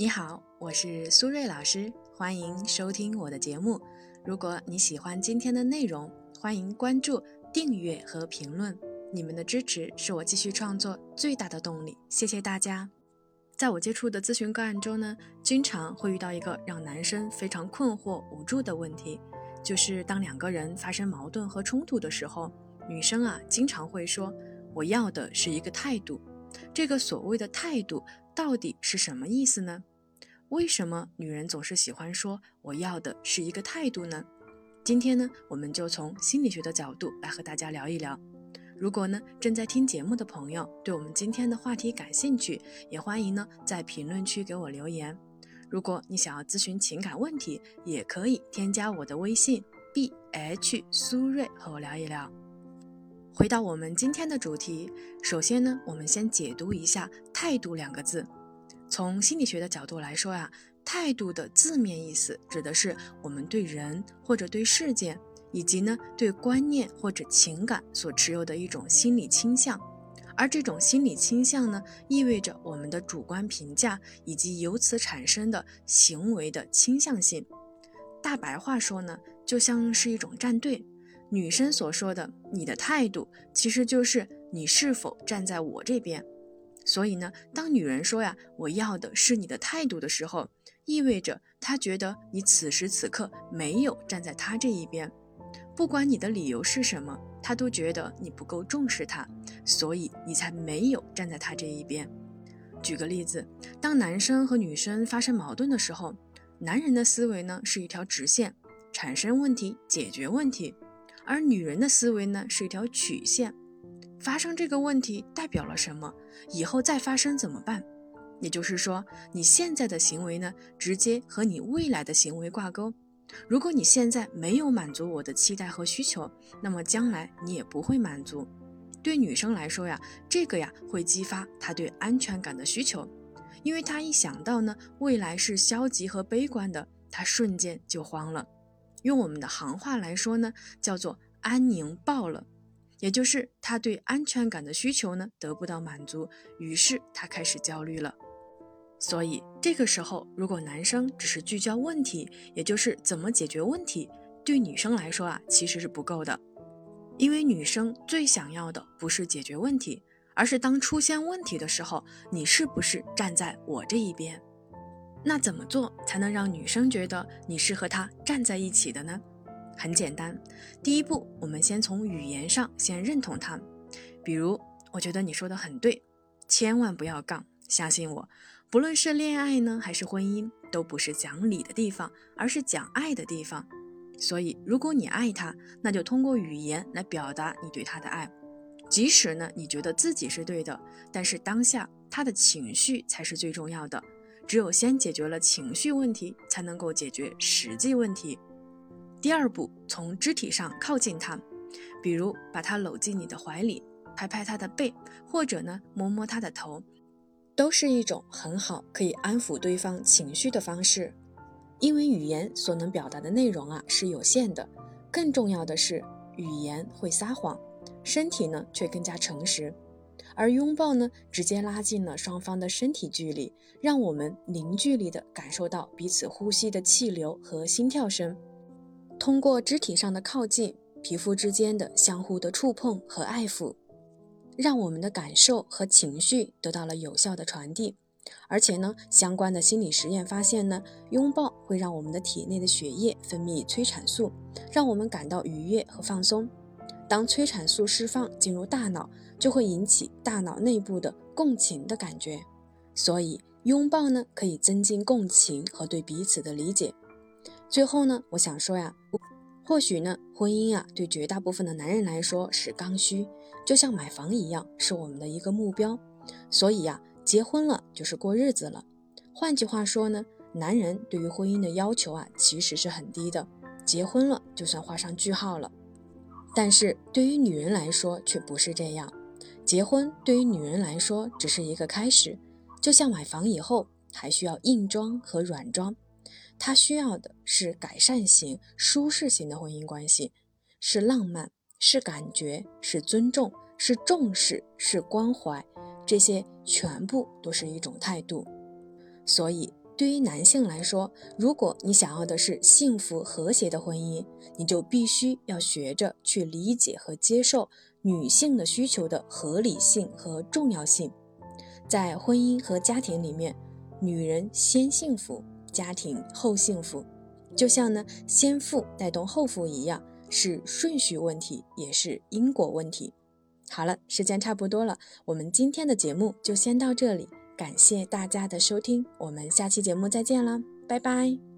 你好，我是苏瑞老师，欢迎收听我的节目。如果你喜欢今天的内容，欢迎关注、订阅和评论。你们的支持是我继续创作最大的动力，谢谢大家。在我接触的咨询个案中呢，经常会遇到一个让男生非常困惑无助的问题，就是当两个人发生矛盾和冲突的时候，女生啊经常会说：“我要的是一个态度。”这个所谓的态度到底是什么意思呢？为什么女人总是喜欢说“我要的是一个态度”呢？今天呢，我们就从心理学的角度来和大家聊一聊。如果呢正在听节目的朋友对我们今天的话题感兴趣，也欢迎呢在评论区给我留言。如果你想要咨询情感问题，也可以添加我的微信 b h 苏瑞和我聊一聊。回到我们今天的主题，首先呢，我们先解读一下“态度”两个字。从心理学的角度来说呀，态度的字面意思指的是我们对人或者对事件。以及呢，对观念或者情感所持有的一种心理倾向，而这种心理倾向呢，意味着我们的主观评价以及由此产生的行为的倾向性。大白话说呢，就像是一种站队。女生所说的“你的态度”，其实就是你是否站在我这边。所以呢，当女人说呀“我要的是你的态度”的时候，意味着她觉得你此时此刻没有站在她这一边。不管你的理由是什么，她都觉得你不够重视她，所以你才没有站在他这一边。举个例子，当男生和女生发生矛盾的时候，男人的思维呢是一条直线，产生问题解决问题；而女人的思维呢是一条曲线，发生这个问题代表了什么？以后再发生怎么办？也就是说，你现在的行为呢，直接和你未来的行为挂钩。如果你现在没有满足我的期待和需求，那么将来你也不会满足。对女生来说呀，这个呀会激发她对安全感的需求，因为她一想到呢未来是消极和悲观的，她瞬间就慌了。用我们的行话来说呢，叫做安宁爆了，也就是他对安全感的需求呢得不到满足，于是他开始焦虑了。所以这个时候，如果男生只是聚焦问题，也就是怎么解决问题，对女生来说啊，其实是不够的。因为女生最想要的不是解决问题，而是当出现问题的时候，你是不是站在我这一边？那怎么做才能让女生觉得你是和她站在一起的呢？很简单，第一步，我们先从语言上先认同他。比如，我觉得你说的很对，千万不要杠，相信我。不论是恋爱呢，还是婚姻，都不是讲理的地方，而是讲爱的地方。所以，如果你爱他，那就通过语言来表达你对他的爱。即使呢，你觉得自己是对的，但是当下他的情绪才是最重要的。只有先解决了情绪问题，才能够解决实际问题。第二步，从肢体上靠近他，比如把他搂进你的怀里，拍拍他的背，或者呢，摸摸他的头。都是一种很好可以安抚对方情绪的方式，因为语言所能表达的内容啊是有限的，更重要的是语言会撒谎，身体呢却更加诚实，而拥抱呢直接拉近了双方的身体距离，让我们零距离的感受到彼此呼吸的气流和心跳声，通过肢体上的靠近，皮肤之间的相互的触碰和爱抚。让我们的感受和情绪得到了有效的传递，而且呢，相关的心理实验发现呢，拥抱会让我们的体内的血液分泌催产素，让我们感到愉悦和放松。当催产素释放进入大脑，就会引起大脑内部的共情的感觉。所以，拥抱呢，可以增进共情和对彼此的理解。最后呢，我想说呀。或许呢，婚姻啊，对绝大部分的男人来说是刚需，就像买房一样，是我们的一个目标。所以呀，结婚了就是过日子了。换句话说呢，男人对于婚姻的要求啊，其实是很低的，结婚了就算画上句号了。但是对于女人来说却不是这样，结婚对于女人来说只是一个开始，就像买房以后还需要硬装和软装。他需要的是改善型、舒适型的婚姻关系，是浪漫，是感觉，是尊重，是重视，是关怀，这些全部都是一种态度。所以，对于男性来说，如果你想要的是幸福和谐的婚姻，你就必须要学着去理解和接受女性的需求的合理性和重要性。在婚姻和家庭里面，女人先幸福，家庭后幸福，就像呢先富带动后富一样，是顺序问题，也是因果问题。好了，时间差不多了，我们今天的节目就先到这里。感谢大家的收听，我们下期节目再见了，拜拜。